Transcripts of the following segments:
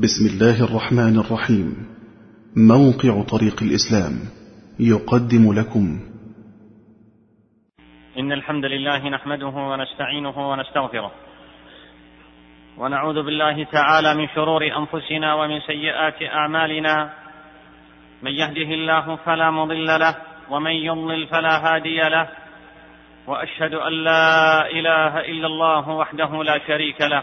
بسم الله الرحمن الرحيم. موقع طريق الإسلام يقدم لكم. إن الحمد لله نحمده ونستعينه ونستغفره. ونعوذ بالله تعالى من شرور أنفسنا ومن سيئات أعمالنا. من يهده الله فلا مضل له ومن يضلل فلا هادي له. وأشهد أن لا إله إلا الله وحده لا شريك له.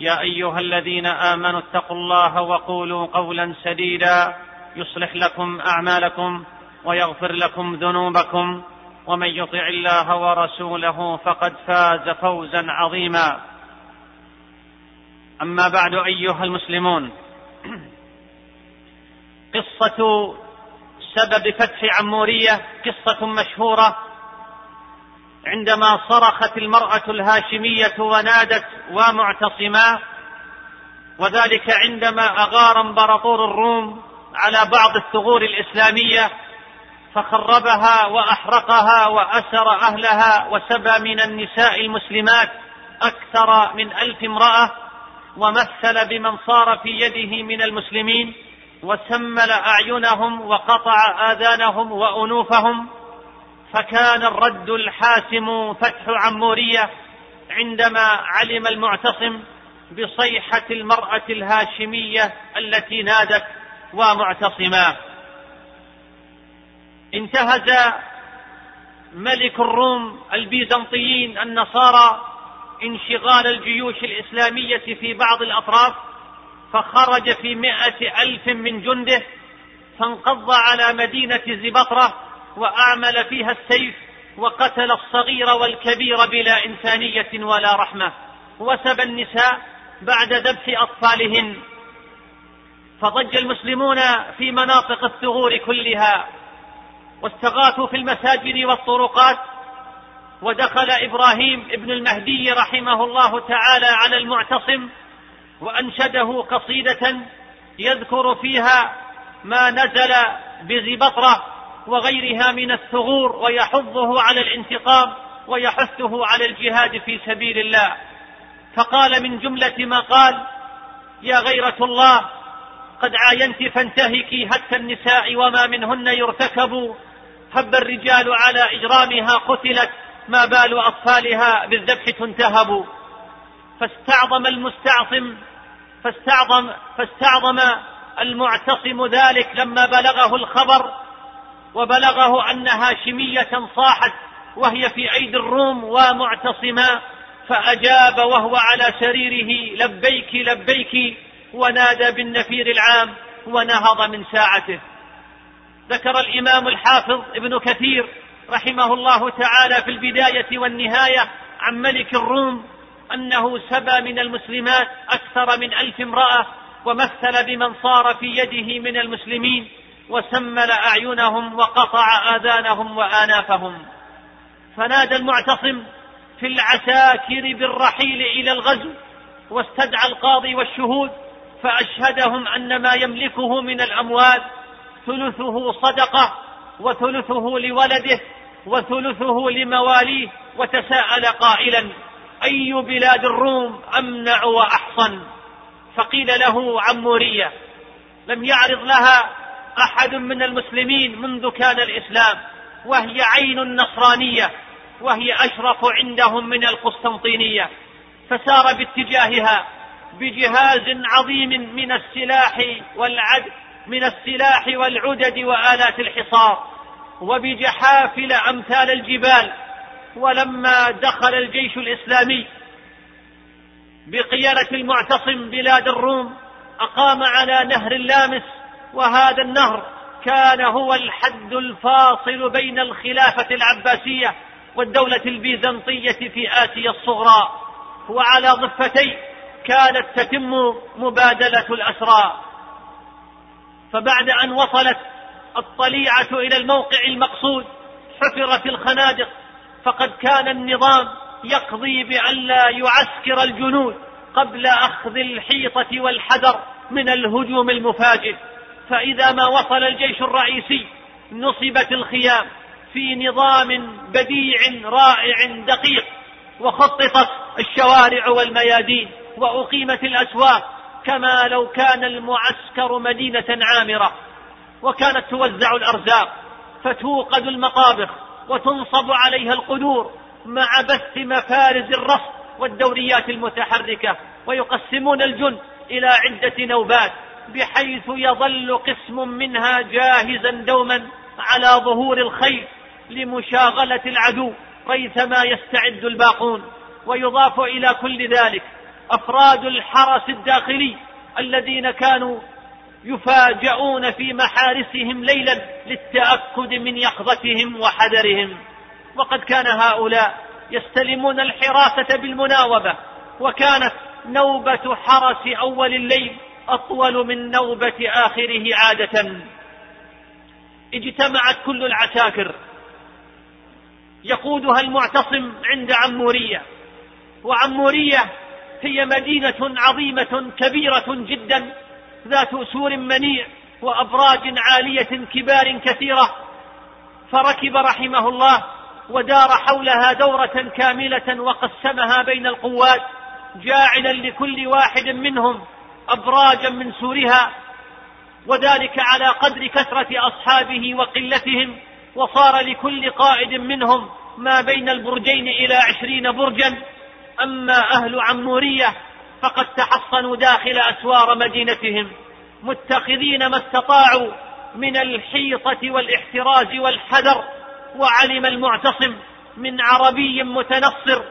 يا أيها الذين آمنوا اتقوا الله وقولوا قولا سديدا يصلح لكم أعمالكم ويغفر لكم ذنوبكم ومن يطع الله ورسوله فقد فاز فوزا عظيما. أما بعد أيها المسلمون قصة سبب فتح عمورية قصة مشهورة عندما صرخت المرأة الهاشمية ونادت ومعتصما وذلك عندما أغار امبراطور الروم على بعض الثغور الإسلامية فخربها وأحرقها وأسر أهلها وسبى من النساء المسلمات أكثر من ألف امرأة ومثل بمن صار في يده من المسلمين وسمل أعينهم وقطع آذانهم وأنوفهم فكان الرد الحاسم فتح عمورية عندما علم المعتصم بصيحة المرأة الهاشمية التي نادت ومعتصما. انتهز ملك الروم البيزنطيين النصارى انشغال الجيوش الإسلامية في بعض الأطراف فخرج في مائة ألف من جنده فانقض على مدينة زبطرة واعمل فيها السيف وقتل الصغير والكبير بلا إنسانية ولا رحمة. وسب النساء بعد ذبح أطفالهن. فضج المسلمون في مناطق الثغور كلها. واستغاثوا في المساجد والطرقات. ودخل إبراهيم ابن المهدي رحمه الله تعالى على المعتصم. وأنشده قصيدة يذكر فيها ما نزل بزبطرة وغيرها من الثغور ويحضه على الانتقام ويحثه على الجهاد في سبيل الله. فقال من جملة ما قال يا غيرة الله قد عاينت فانتهكي هتك النساء وما منهن يرتكب. هب الرجال على إجرامها قتلت ما بال أطفالها بالذبح تنتهب. فاستعظم المستعصم فاستعظم فاستعظم المعتصم ذلك لما بلغه الخبر وبلغه أن هاشمية صاحت وهي في أيدي الروم ومعتصما فأجاب وهو على سريره لبيك لبيك. ونادى بالنفير العام ونهض من ساعته. ذكر الإمام الحافظ ابن كثير رحمه الله تعالى في البداية والنهاية عن ملك الروم أنه سبى من المسلمات أكثر من ألف امرأة ومثل بمن صار في يده من المسلمين. وسمل أعينهم وقطع آذانهم وآنافهم. فنادى المعتصم في العساكر بالرحيل إلى الغزو واستدعى القاضي والشهود فأشهدهم أن ما يملكه من الأموال ثلثه صدقة وثلثه لولده وثلثه لمواليه وتساءل قائلا أي بلاد الروم أمنع وأحصن؟ فقيل له عمورية لم يعرض لها أحد من المسلمين منذ كان الإسلام وهي عين النصرانيه وهي أشرف عندهم من القسطنطينية. فسار باتجاهها بجهاز عظيم من السلاح والعد من السلاح والعدد وآلات الحصار وبجحافل أمثال الجبال. ولما دخل الجيش الإسلامي بقيادة المعتصم بلاد الروم أقام على نهر اللامس وهذا النهر كان هو الحد الفاصل بين الخلافة العباسية والدولة البيزنطية في آسيا الصغرى. وعلى ضفتي كانت تتم مبادلة الأسرى. فبعد أن وصلت الطليعة إلى الموقع المقصود حفرت الخنادق. فقد كان النظام يقضي بأن لا يعسكر الجنود قبل أخذ الحيطة والحذر من الهجوم المفاجئ. فإذا ما وصل الجيش الرئيسي نصبت الخيام في نظام بديع رائع دقيق وخططت الشوارع والميادين وأقيمت الأسواق كما لو كان المعسكر مدينة عامرة وكانت توزع الأرزاق فتوقد المطابخ وتنصب عليها القدور مع بث مفارز الرصد والدوريات المتحركة ويقسمون الجند إلى عدة نوبات. بحيث يظل قسم منها جاهزا دوما على ظهور الخيل لمشاغلة العدو ريثما يستعد الباقون. ويضاف إلى كل ذلك أفراد الحرس الداخلي الذين كانوا يفاجؤون في محارسهم ليلا للتأكد من يقظتهم وحذرهم. وقد كان هؤلاء يستلمون الحراسة بالمناوبة وكانت نوبة حرس أول الليل أطول من نوبة آخره عادة. اجتمعت كل العساكر. يقودها المعتصم عند عمورية. وعمورية هي مدينة عظيمة كبيرة جدا ذات سور منيع وأبراج عالية كبار كثيرة. فركب رحمه الله ودار حولها دورة كاملة وقسمها بين القوات جاعلا لكل واحد منهم. أبراجا من سورها وذلك على قدر كثرة أصحابه وقلتهم وصار لكل قائد منهم ما بين البرجين إلى عشرين برجا. أما أهل عمورية فقد تحصنوا داخل أسوار مدينتهم متخذين ما استطاعوا من الحيطة والإحتراز والحذر وعلم المعتصم من عربي متنصر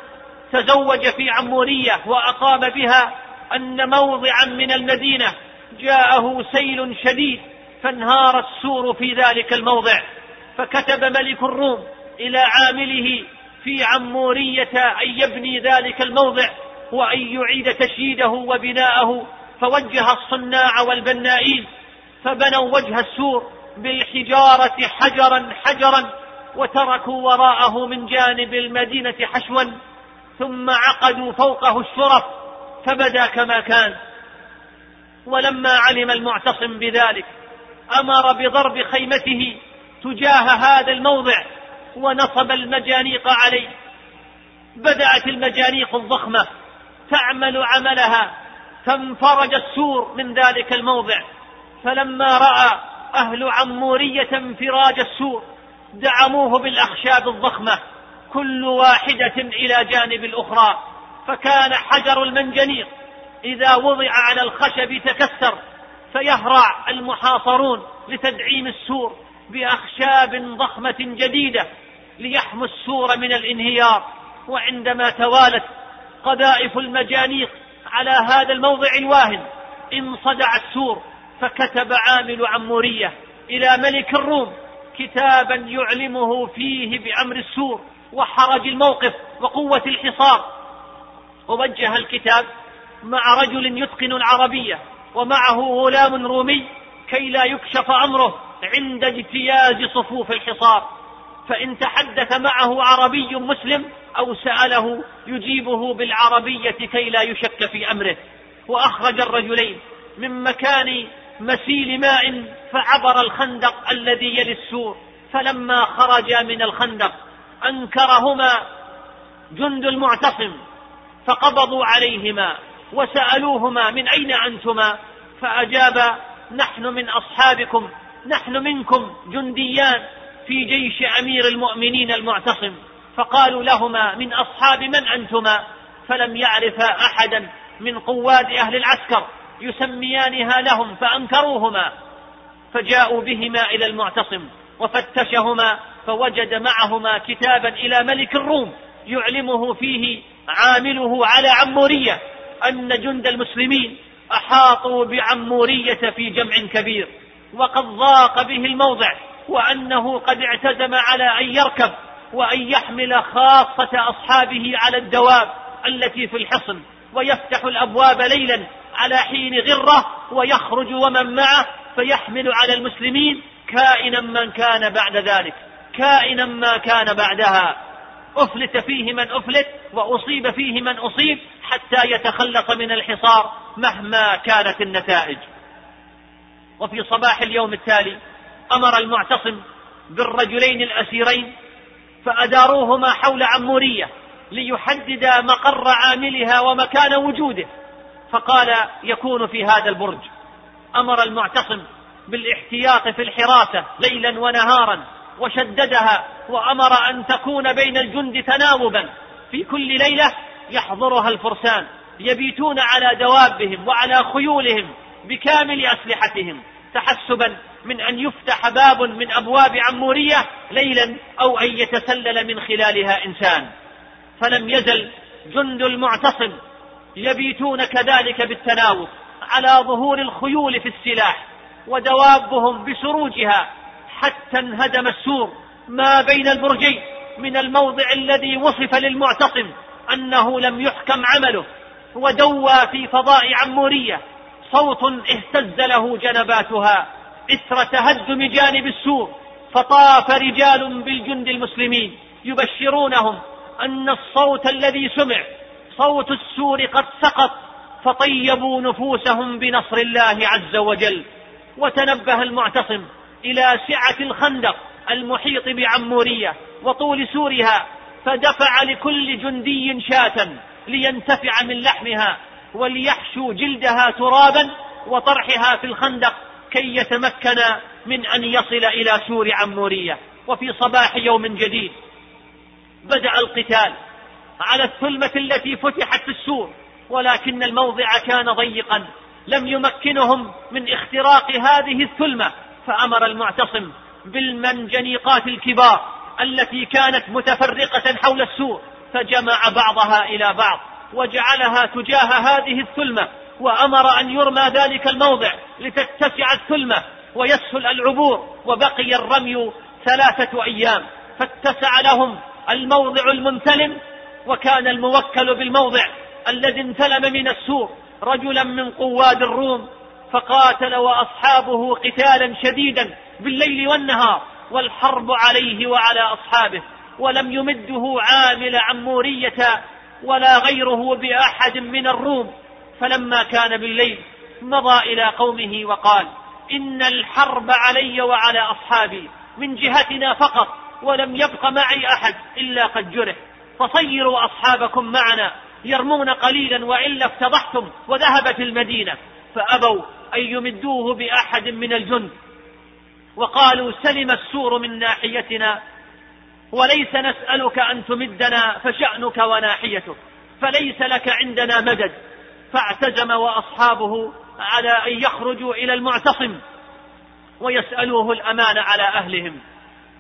تزوج في عمورية وأقام بها أن موضعا من المدينة جاءه سيل شديد فانهار السور في ذلك الموضع. فكتب ملك الروم إلى عامله في عمورية أن يبني ذلك الموضع وأن يعيد تشييده وبناءه فوجه الصناع والبنائين فبنوا وجه السور بالحجارة حجرا حجرا وتركوا وراءه من جانب المدينة حشوا ثم عقدوا فوقه الشرف فبدا كما كان. ولما علم المعتصم بذلك أمر بضرب خيمته تجاه هذا الموضع ونصب المجانيق عليه. بدأت المجانيق الضخمة تعمل عملها فانفرج السور من ذلك الموضع. فلما رأى أهل عمورية انفراج السور دعموه بالأخشاب الضخمة كل واحدة إلى جانب الأخرى. فكان حجر المنجنيق. إذا وضع على الخشب تكسر فيهرع المحاصرون لتدعيم السور بأخشاب ضخمة جديدة ليحموا السور من الانهيار. وعندما توالت قذائف المجانيق على هذا الموضع الواهن انصدع السور فكتب عامل عمورية إلى ملك الروم كتابا يعلمه فيه بأمر السور وحرج الموقف وقوة الحصار. ووجه الكتاب مع رجل يتقن العربية ومعه غلام رومي كي لا يكشف أمره عند اجتياز صفوف الحصار. فإن تحدث معه عربي مسلم أو سأله يجيبه بالعربية كي لا يشك في أمره. وأخرج الرجلين من مكان مسيل ماء فعبر الخندق الذي يلي السور. فلما خرجا من الخندق أنكرهما جند المعتصم فقبضوا عليهما وسألوهما من أين أنتما؟ فأجابا نحن من أصحابكم نحن منكم جنديان في جيش أمير المؤمنين المعتصم. فقالوا لهما من أصحاب من أنتما؟ فلم يعرفا أحدا من قواد أهل العسكر يسميانها لهم فأنكروهما. فجاءوا بهما إلى المعتصم وفتشهما فوجد معهما كتابا إلى ملك الروم. يعلمه فيه عامله على عمورية أن جند المسلمين أحاطوا بعمورية في جمع كبير وقد ضاق به الموضع وأنه قد اعتزم على أن يركب وأن يحمل خاصة أصحابه على الدواب التي في الحصن ويفتح الأبواب ليلا على حين غرة ويخرج ومن معه فيحمل على المسلمين كائنا من كان بعد ذلك كائنا ما كان بعدها. أفلت فيه من أفلت وأصيب فيه من أصيب حتى يتخلص من الحصار مهما كانت النتائج. وفي صباح اليوم التالي أمر المعتصم بالرجلين الأسيرين فأداروهما حول عمورية ليحدد مقر عاملها ومكان وجوده. فقال يكون في هذا البرج. أمر المعتصم بالاحتياط في الحراسة ليلا ونهارا. وشددها وأمر أن تكون بين الجند تناوبا. في كل ليلة يحضرها الفرسان يبيتون على دوابهم وعلى خيولهم بكامل أسلحتهم. تحسبا من أن يفتح باب من أبواب عمورية ليلا أو أن يتسلل من خلالها إنسان. فلم يزل جند المعتصم. يبيتون كذلك بالتناوب على ظهور الخيول في السلاح ودوابهم بسروجها حتى انهدم السور ما بين البرجين من الموضع الذي وصف للمعتصم أنه لم يحكم عمله ودوى في فضاء عمورية. صوت اهتز له جنباتها إثر تهدم جانب السور فطاف رجال بالجند المسلمين يبشرونهم أن الصوت الذي سمع صوت السور قد سقط فطيبوا نفوسهم بنصر الله عز وجل. وتنبه المعتصم إلى سعة الخندق المحيط بعمورية وطول سورها فدفع لكل جندي شاة لينتفع من لحمها وليحشو جلدها ترابا وطرحها في الخندق كي يتمكن من أن يصل إلى سور عمورية. وفي صباح يوم جديد بدأ القتال على الثلمة التي فتحت في السور ولكن الموضع كان ضيقا. لم يمكنهم من اختراق هذه الثلمة. فأمر المعتصم بالمنجنيقات الكبار التي كانت متفرقة حول السور فجمع بعضها إلى بعض وجعلها تجاه هذه الثلمة وأمر أن يرمى ذلك الموضع لتتسع الثلمة ويسهل العبور وبقي الرمي ثلاثة أيام فاتسع لهم الموضع الممتلم وكان الموكل بالموضع الذي انتلم من السور رجلا من قواد الروم فقاتل وأصحابه قتالا شديدا بالليل والنهار والحرب عليه وعلى أصحابه ولم يمده عامل عمورية ولا غيره بأحد من الروم. فلما كان بالليل مضى إلى قومه وقال إن الحرب علي وعلى أصحابي من جهتنا فقط ولم يبق معي أحد إلا قد جرح. فصيروا أصحابكم معنا يرمون قليلا والا افتضحتم وذهبت المدينة. فأبوا أن يمدوه بأحد من الجند. وقالوا سلم السور من ناحيتنا وليس نسألك أن تمدنا فشأنك وناحيتك فليس لك عندنا مدد. فاعتزم وأصحابه على أن يخرجوا إلى المعتصم ويسألوه الأمان على أهلهم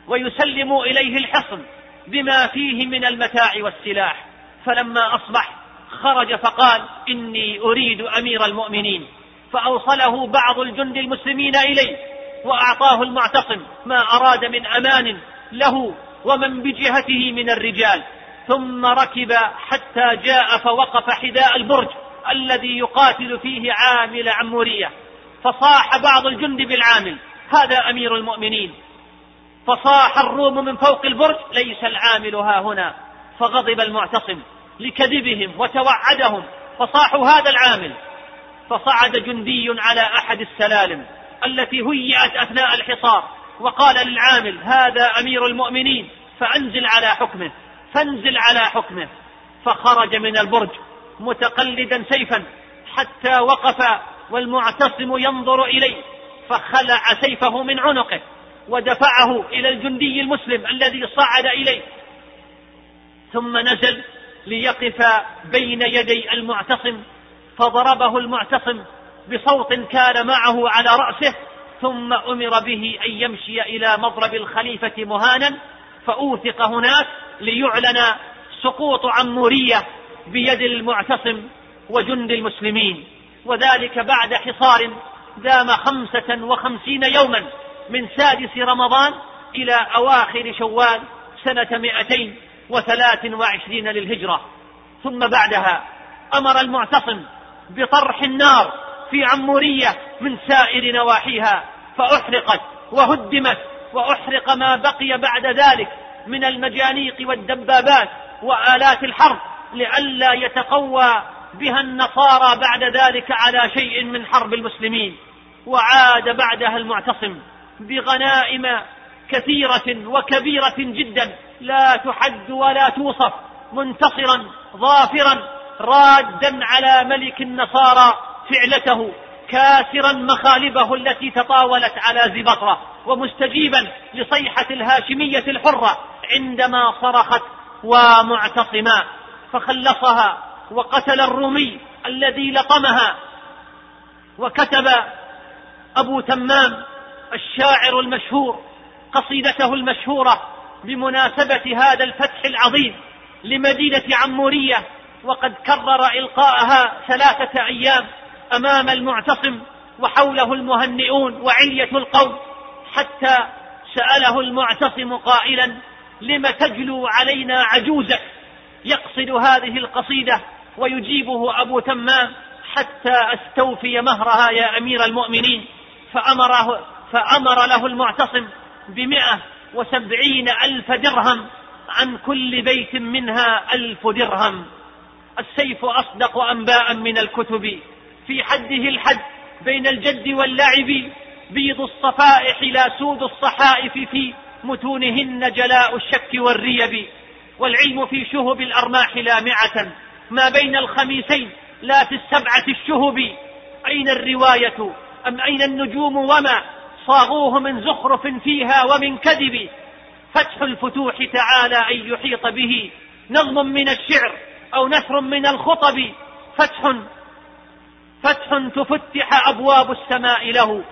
ويسلموا إليه الحصن بما فيه من المتاع والسلاح. فلما أصبح خرج فقال إني أريد أمير المؤمنين. فأوصله بعض الجند المسلمين إليه وأعطاه المعتصم ما أراد من أمان له ومن بجهته من الرجال. ثم ركب حتى جاء فوقف حذاء البرج الذي يقاتل فيه عامل عمورية. فصاح بعض الجند بالعامل. هذا أمير المؤمنين. فصاح الروم من فوق البرج. ليس العامل ها هنا. فغضب المعتصم لكذبهم وتوعدهم. فصاحوا هذا العامل. فصعد جندي على أحد السلالم التي هيئت أثناء الحصار وقال للعامل هذا أمير المؤمنين فأنزل على حكمه فانزل على حكمه. فخرج من البرج متقلدا سيفا حتى وقف والمعتصم ينظر إليه فخلع سيفه من عنقه ودفعه إلى الجندي المسلم الذي صعد إليه. ثم نزل ليقف بين يدي المعتصم فضربه المعتصم بصوت كان معه على رأسه ثم أمر به أن يمشي إلى مضرب الخليفة مهانا فأوثق هناك ليعلن سقوط عمورية بيد المعتصم وجند المسلمين. وذلك بعد حصار دام خمسة وخمسين يوما من سادس رمضان إلى أواخر شوال سنة مئتين وثلاث وعشرين للهجرة. ثم بعدها أمر المعتصم بطرح النار في عمورية من سائر نواحيها فأحرقت وهدمت وأحرق ما بقي بعد ذلك من المجانيق والدبابات وآلات الحرب لئلا يتقوى بها النصارى بعد ذلك على شيء من حرب المسلمين. وعاد بعدها المعتصم بغنائم كثيرة وكبيرة جدا لا تحد ولا توصف منتصرا ظافرا رادا على ملك النصارى فعلته كاسرا مخالبه التي تطاولت على زبطرة ومستجيبا لصيحة الهاشمية الحرة عندما صرخت ومعتصما فخلصها وقتل الرومي الذي لطمها وكتب أبو تمام الشاعر المشهور قصيدته المشهورة بمناسبة هذا الفتح العظيم لمدينة عمورية وقد كرر إلقاءها ثلاثة أيام أمام المعتصم وحوله المهنئون وعلية القوم حتى سأله المعتصم قائلا لم تجلو علينا عجوزك؟ يقصد هذه القصيدة ويجيبه أبو تمام حتى أستوفي مهرها يا أمير المؤمنين. فأمره, فأمر له المعتصم بمئة وسبعين ألف درهم عن كل بيت منها ألف درهم. السيف أصدق أنباء من الكتب. في حده الحد بين الجد واللعب بيض الصفائح لا سود الصحائف في متونهن جلاء الشك والريب. والعلم في شهب الأرماح لامعة. ما بين الخميسين لا في السبعة الشهب. أين الرواية؟ أم أين النجوم؟ وما؟ صاغوه من زخرف فيها ومن كذب. فتح الفتوح تعالى أن يحيط به. نظم من الشعر أو نثر من الخطب فتح فتح تفتح أبواب السماء له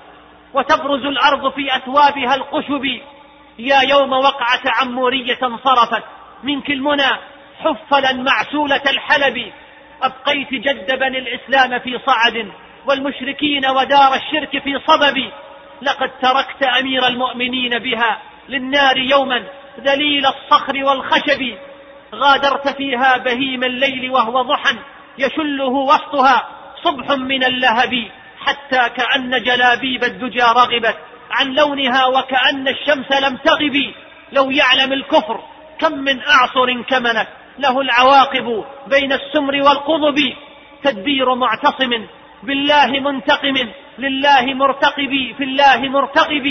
وتبرز الأرض في أثوابها القشب. يا يوم وقعة عمورية انصرفت منك المنى حفلا معسولة الحلب. أبقيت جد بني الإسلام في صعد والمشركين ودار الشرك في صبب. لقد تركت أمير المؤمنين بها للنار يوما ذليل الصخر والخشب. غادرت فيها بهيم الليل وهو ضحى يشله وسطها صبح من اللهب حتى كأن جلابيب الدجى رغبت عن لونها وكأن الشمس لم تغب. لو يعلم الكفر كم من أعصر كمنت له العواقب بين السمر والقضب. تدبير معتصم بالله منتقم لله مرتقب في الله مرتقب.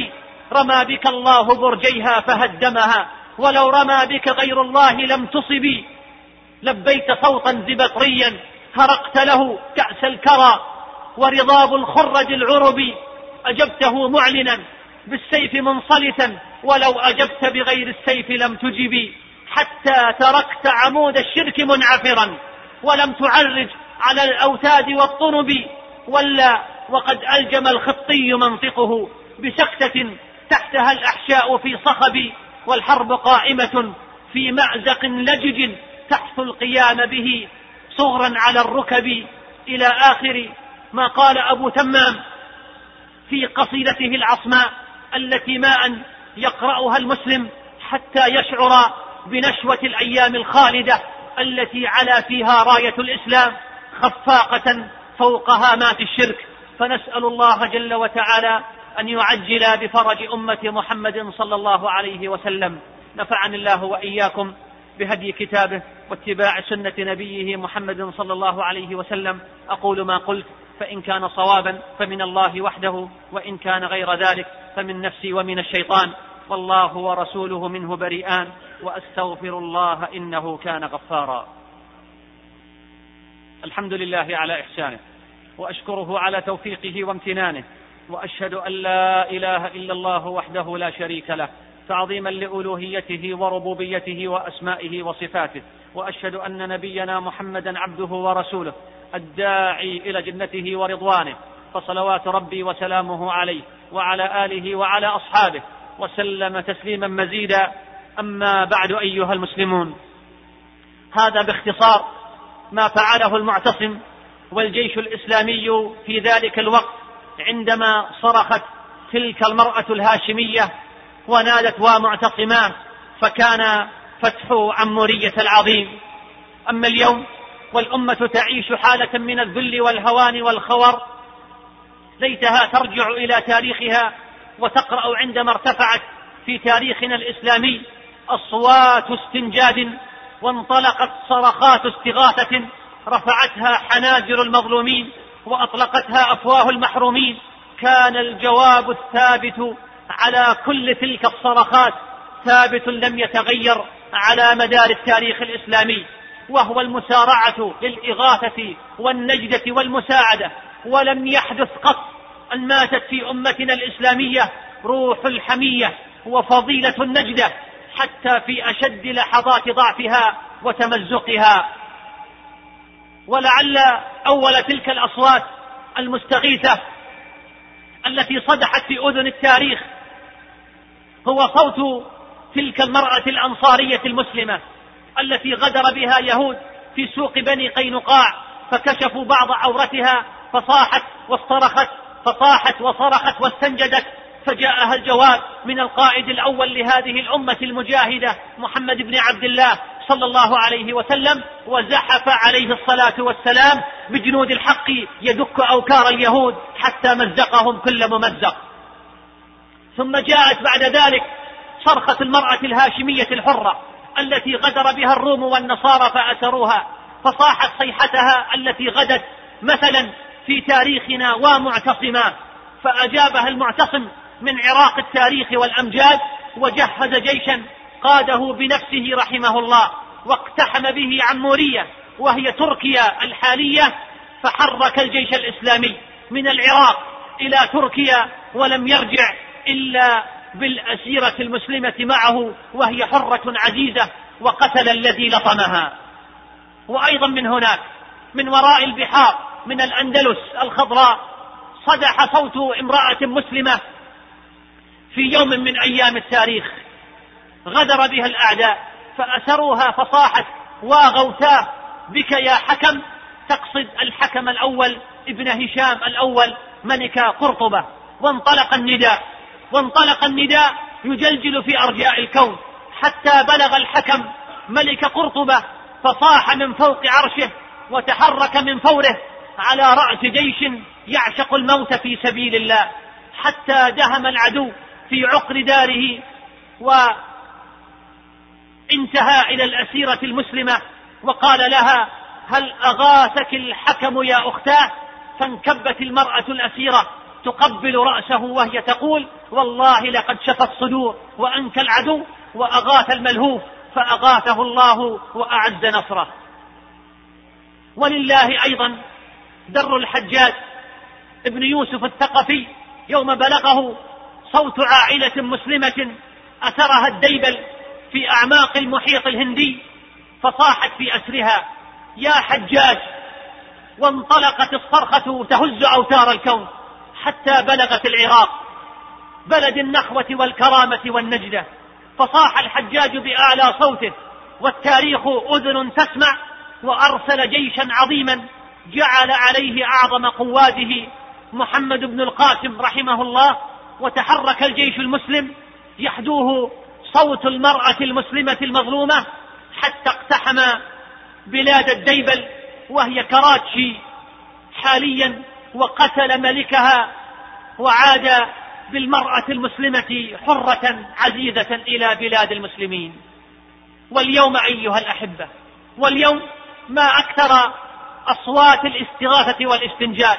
رمى بك الله برجيها فهدمها. ولو رمى بك غير الله لم تصبي لبيت صوتا زبطريا هرقت له كأس الكرى ورضاب الخرج العرب. أجبته معلنا بالسيف منصلتا ولو أجبت بغير السيف لم تجبي حتى تركت عمود الشرك منعفرا ولم تعرج على الأوتاد والطنب. ولا وقد ألجم الخطي منطقه بسكتة تحتها الأحشاء في صخب. والحرب قائمة في معزق لجج تحث القيام به صغرا على الركب إلى آخر ما قال أبو تمام في قصيدته العصماء التي ما أن يقرأها المسلم حتى يشعر بنشوة الأيام الخالدة التي علا فيها راية الإسلام خفاقة فوق هامات الشرك. فنسأل الله جل وتعالى أن يعجل بفرج أمة محمد صلى الله عليه وسلم. نفعني الله وإياكم بهدي كتابه واتباع سنة نبيه محمد صلى الله عليه وسلم. أقول ما قلت فإن كان صوابا فمن الله وحده وإن كان غير ذلك فمن نفسي ومن الشيطان. والله ورسوله منه بريئان وأستغفر الله إنه كان غفارا. الحمد لله على إحسانه وأشكره على توفيقه وامتنانه وأشهد أن لا إله إلا الله وحده لا شريك له تعظيما لألوهيته وربوبيته وأسمائه وصفاته وأشهد أن نبينا محمدا عبده ورسوله الداعي إلى جنته ورضوانه فصلوات ربي وسلامه عليه وعلى آله وعلى أصحابه وسلم تسليما مزيدا. أما بعد أيها المسلمون هذا باختصار ما فعله المعتصم والجيش الإسلامي في ذلك الوقت عندما صرخت تلك المرأة الهاشمية ونادت ومعتصمان فكان فتح عمورية العظيم. أما اليوم والأمة تعيش حالة من الذل والهوان والخور ليتها ترجع إلى تاريخها وتقرأ عندما ارتفعت في تاريخنا الإسلامي أصوات استنجاد وانطلقت صرخات استغاثة رفعتها حناجر المظلومين وأطلقتها أفواه المحرومين. كان الجواب الثابت على كل تلك الصرخات. ثابت لم يتغير على مدار التاريخ الإسلامي. وهو المسارعة للإغاثة والنجدة والمساعدة. ولم يحدث قط أن ماتت في أمتنا الإسلامية روح الحمية وفضيلة النجدة حتى في أشد لحظات ضعفها وتمزقها. ولعل أول تلك الأصوات المستغيثة التي صدحت في أذن التاريخ هو صوت تلك المرأة الأنصارية المسلمة التي غدر بها يهود في سوق بني قينقاع فكشفوا بعض عورتها فصاحت واصطرخت فصاحت وصرخت واستنجدت فجاءها الجواب من القائد الأول لهذه الأمة المجاهدة محمد بن عبد الله. صلى الله عليه وسلم وزحف عليه الصلاة والسلام بجنود الحق يدك أوكار اليهود حتى مزقهم كل ممزق. ثم جاءت بعد ذلك صرخة المرأة الهاشمية الحرة التي غدر بها الروم والنصارى فأسروها فصاحت صيحتها التي غدت مثلا في تاريخنا ومعتصما فأجابها المعتصم من عراق التاريخ والأمجاد وجهز جيشا قاده بنفسه رحمه الله واقتحم به عمورية وهي تركيا الحالية فحرك الجيش الإسلامي من العراق إلى تركيا ولم يرجع إلا بالأسيرة المسلمة معه وهي حرة عزيزة وقتل الذي لطمها. وأيضا من هناك من وراء البحار من الأندلس الخضراء صدح صوت امرأة مسلمة في يوم من أيام التاريخ. غدر بها الأعداء فأسروها فصاحت واغوتاه. بك يا حكم تقصد الحكم الأول ابن هشام الأول ملك قرطبة. وانطلق النداء وانطلق النداء يجلجل في أرجاء الكون. حتى بلغ الحكم ملك قرطبة فصاح من فوق عرشه وتحرك من فوره على رأس جيش يعشق الموت في سبيل الله. حتى دهم العدو في عقر داره وانتهى إلى الأسيرة المسلمة وقال لها هل أغاثك الحكم يا أختاه؟ فانكبت المرأة الأسيرة تقبل رأسه وهي تقول والله لقد شفى الصدور وأنكى العدو وأغاث الملهوف فأغاثه الله وأعز نصره. ولله أيضا در الحجاج ابن يوسف الثقفي يوم بلغه صوت عائلة مسلمة أثرها الديبل في أعماق المحيط الهندي فصاحت في أسرها يا حجاج وانطلقت الصرخة تهز أوتار الكون حتى بلغت العراق بلد النخوة والكرامة والنجدة فصاح الحجاج بأعلى صوته والتاريخ أذن تسمع وأرسل جيشا عظيما جعل عليه أعظم قواده محمد بن القاسم رحمه الله وتحرك الجيش المسلم يحدوه صوت المرأة المسلمة المظلومة حتى اقتحم بلاد الديبل وهي كراتشي حاليا وقتل ملكها وعاد بالمرأة المسلمة حرة عزيزة إلى بلاد المسلمين. واليوم أيها الأحبة واليوم ما أكثر أصوات الاستغاثة والاستنجاد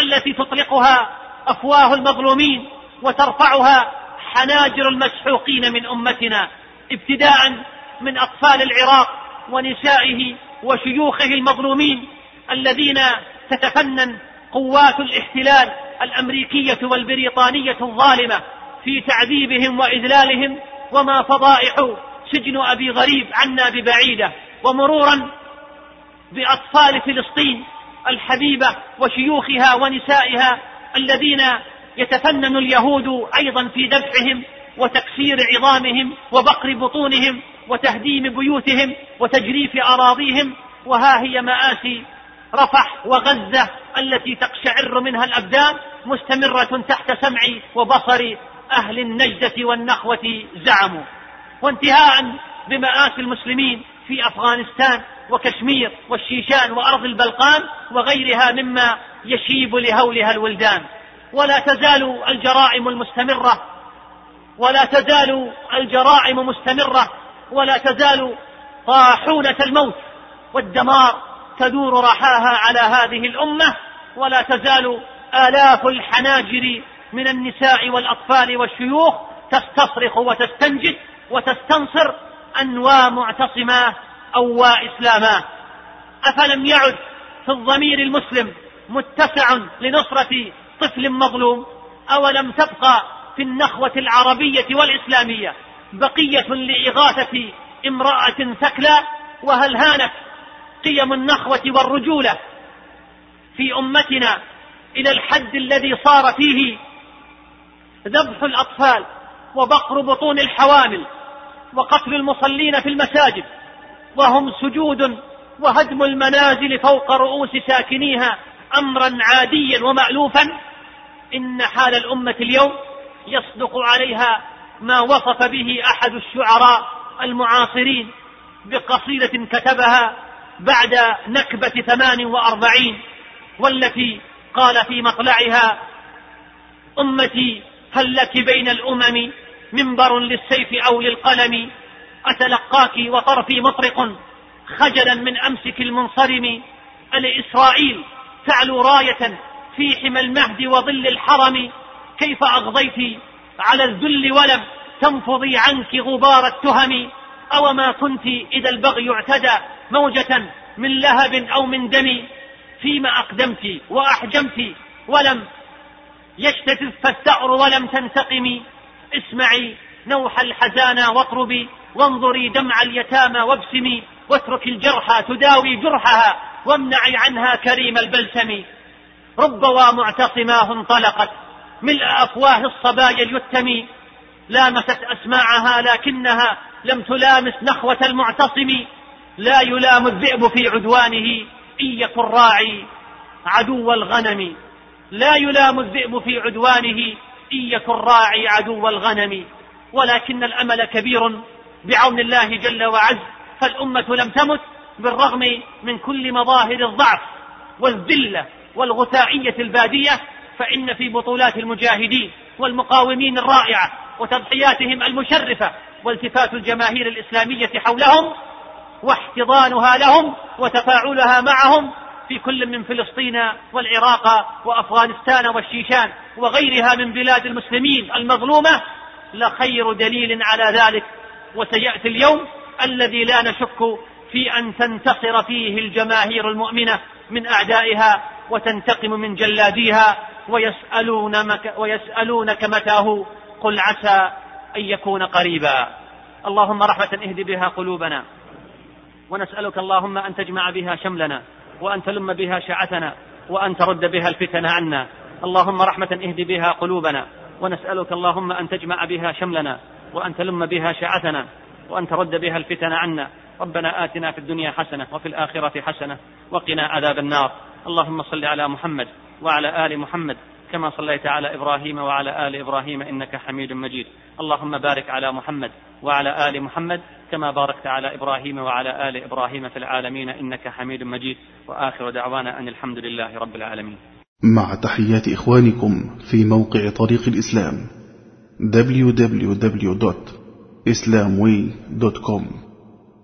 التي تطلقها أفواه المظلومين وترفعها حناجر المسحوقين من أمتنا ابتداء من أطفال العراق ونسائه وشيوخه المظلومين الذين تتفنن قوات الاحتلال الأمريكية والبريطانية الظالمة في تعذيبهم وإذلالهم وما فضائح سجن أبي غريب عنا ببعيدة. ومرورا بأطفال فلسطين الحبيبة وشيوخها ونسائها الذين يتفنن اليهود أيضا في ذبحهم وتكسير عظامهم وبقر بطونهم وتهديم بيوتهم وتجريف أراضيهم وها هي مآسي رفح وغزة التي تقشعر منها الأبدان مستمرة تحت سمع وبصر أهل النجدة والنخوة زعموا. وانتهاء بمآسي المسلمين في أفغانستان وكشمير والشيشان وأرض البلقان وغيرها مما يشيب لهولها الولدان. ولا تزال الجرائم المستمرة ولا تزال الجرائم مستمرة ولا تزال طاحونة الموت والدمار تدور رحاها على هذه الأمة ولا تزال آلاف الحناجر من النساء والأطفال والشيوخ تستصرخ وتستنجد وتستنصر أنوى معتصما أو إسلاما. أفلم يعد في الضمير المسلم متسع لنصرة طفل مظلوم أولم تبقى في النخوة العربية والإسلامية بقية لإغاثة امرأة ثكلى؟ وهل هانت قيم النخوة والرجولة في أمتنا إلى الحد الذي صار فيه ذبح الأطفال وبقر بطون الحوامل وقتل المصلين في المساجد وهم سجود وهدم المنازل فوق رؤوس ساكنيها أمرا عاديا ومألوفا إن حال الأمة اليوم يصدق عليها ما وصف به أحد الشعراء المعاصرين بقصيدة كتبها بعد نكبة ثمان وأربعين والتي قال في مطلعها أمتي هل لك بين الأمم منبر للسيف أو للقلم؟ أتلقاك وطرفي مطرق خجلا من أمسك المنصرم الاسرائيل تعلو راية في حمى المهد وظل الحرم كيف أغضيت على الذل ولم تنفضي عنك غبار التهم؟ أو ما كنت إذا البغي اعتدى موجة من لهب أو من دم؟ فيما أقدمت وأحجمت ولم يشتتف فالثأر ولم تنتقمي اسمعي نوح الحزانى واطربي وانظري دمع اليتامى وابسمي واترك الجرحى تداوي جرحها. وامنعي عنها كريم البلسم. ربوا معتصماه انطلقت ملء أفواه الصبايا اليتم. لامست أسماعها لكنها لم تلامس نخوة المعتصم. لا يلام الذئب في عدوانه إن يكن راعي عدو الغنم. لا يلام الذئب في عدوانه إن يكن راعي عدو الغنم. ولكن الأمل كبير بعون الله جل وعز فالأمة لم تمت بالرغم من كل مظاهر الضعف والذلة والغثائية البادية فإن في بطولات المجاهدين والمقاومين الرائعة وتضحياتهم المشرفة والتفات الجماهير الإسلامية حولهم واحتضانها لهم وتفاعلها معهم في كل من فلسطين والعراق وأفغانستان والشيشان وغيرها من بلاد المسلمين المظلومة لخير دليل على ذلك. وسيأتي اليوم الذي لا نشك في أن تنتصر فيه الجماهير المؤمنة من أعدائها وتنتقم من جلاديها ويسألونك متى هو قل عسى أن يكون قريبا. اللهم رحمة اهد بها قلوبنا. ونسألك اللهم أن تجمع بها شملنا وأن تلم بها شعثنا وأن ترد بها الفتن عنا. اللهم رحمة اهد بها قلوبنا. ونسألك اللهم أن تجمع بها شملنا وأن تلم بها شعثنا وأن ترد بها الفتن عنا. ربنا آتنا في الدنيا حسنة وفي الآخرة حسنة وقنا عذاب النار. اللهم صل على محمد وعلى آل محمد كما صليت على إبراهيم وعلى آل إبراهيم إنك حميد مجيد. اللهم بارك على محمد وعلى آل محمد كما باركت على إبراهيم وعلى آل إبراهيم في العالمين إنك حميد مجيد. وآخر دعوانا أن الحمد لله رب العالمين. مع تحيات إخوانكم في موقع طريق الإسلام www.islamway.com